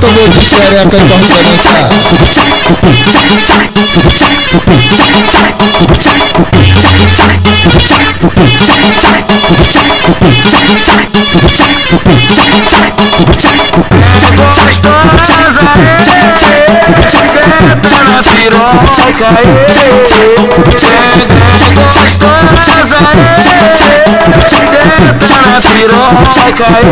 Tomou de xereca e torna a dançar Ela gostosa, dona piroca, é gostosa, é senta na piroca, é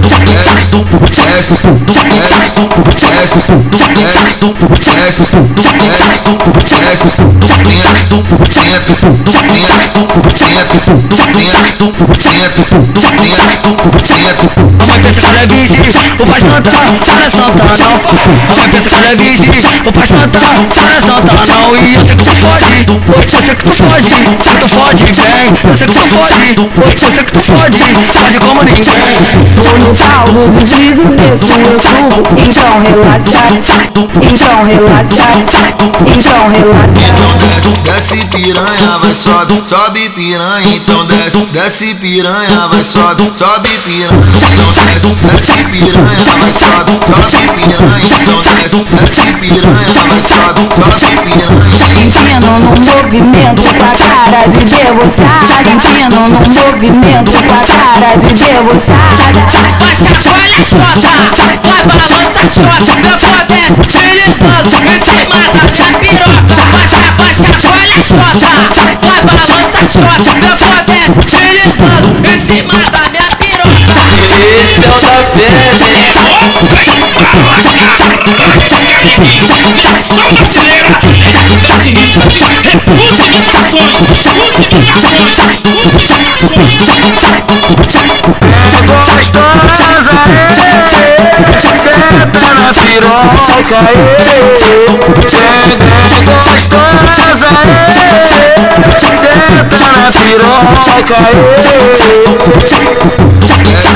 do desce, do desce, do desce, do desce, do desce, do desce, do desce, do desce, do desce, do desce, do desce, do desce, do desce, do desce, do é virgem, o pai santa, ela é santa não. Mamãe pensa que ela é virgem, o pai santa, ela é santa não. E eu sei que tu fode, eu sei que tu fode, que tu fode bem Eu sei que tu fode, eu sei que tu fode, fode como ninguém. Tô no tal do deslize, desço eu subo Então relaxa, então relaxa, então relaxa. Então desce, desce piranha, vai sobe, sobe piranha, então desce, desce piranha, vai sobe, sobe piranha, então desce, desce piranha, vai sobe, sobe piranha, então desce, desce piranha, vai sobe, sobe piranha. Empino no movimento com a cara de debochada. Empino no movimento com a cara de debochada. Baixa, olha chota, vai balança chota Meu poder deslizando em cima da minha piroca. Baixa, baixa, olha chota, vai balança chota Meu poder deslizando em cima da piroca É gostosa, senta na piroca, é, senta na piroca, é.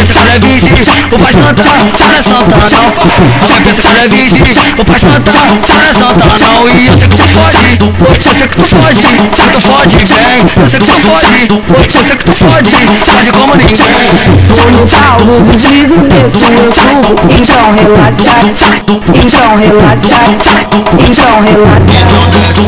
pensa que ela é virgem, o pai santa, ela é santa não. Mamãe pensa que ela é virgem, o pai santa, ela é santa não. E eu sei que tu fode, eu sei que tu fode, que tu fode bem Eu sei que tu fode, eu sei que tu fode, fode como ninguém. Tô no tal do deslize, desço eu subo Então relaxa, então relaxa, então relaxa.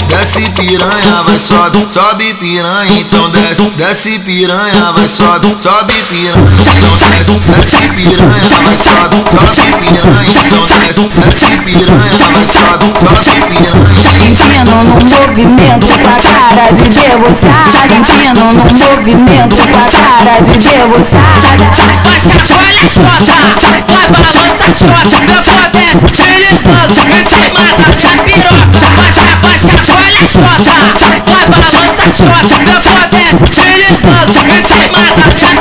Desce piranha, vai sobe, sobe piranha, então desce, desce piranha, vai sobe, sobe piranha, então desce, desce piranha, vai sobe, sobe piranha, então desce, desce piranha, vai sobe, sobe piranha. Empino no movimento com a cara de debochada Empino no movimento com a cara de debochada Baixa, olha chota, vai balança chota Meu poder deslizando em cima da minha piroca Baixa, Ele chota, vai pra lança shot, meu poder, ele solta, vê se mata,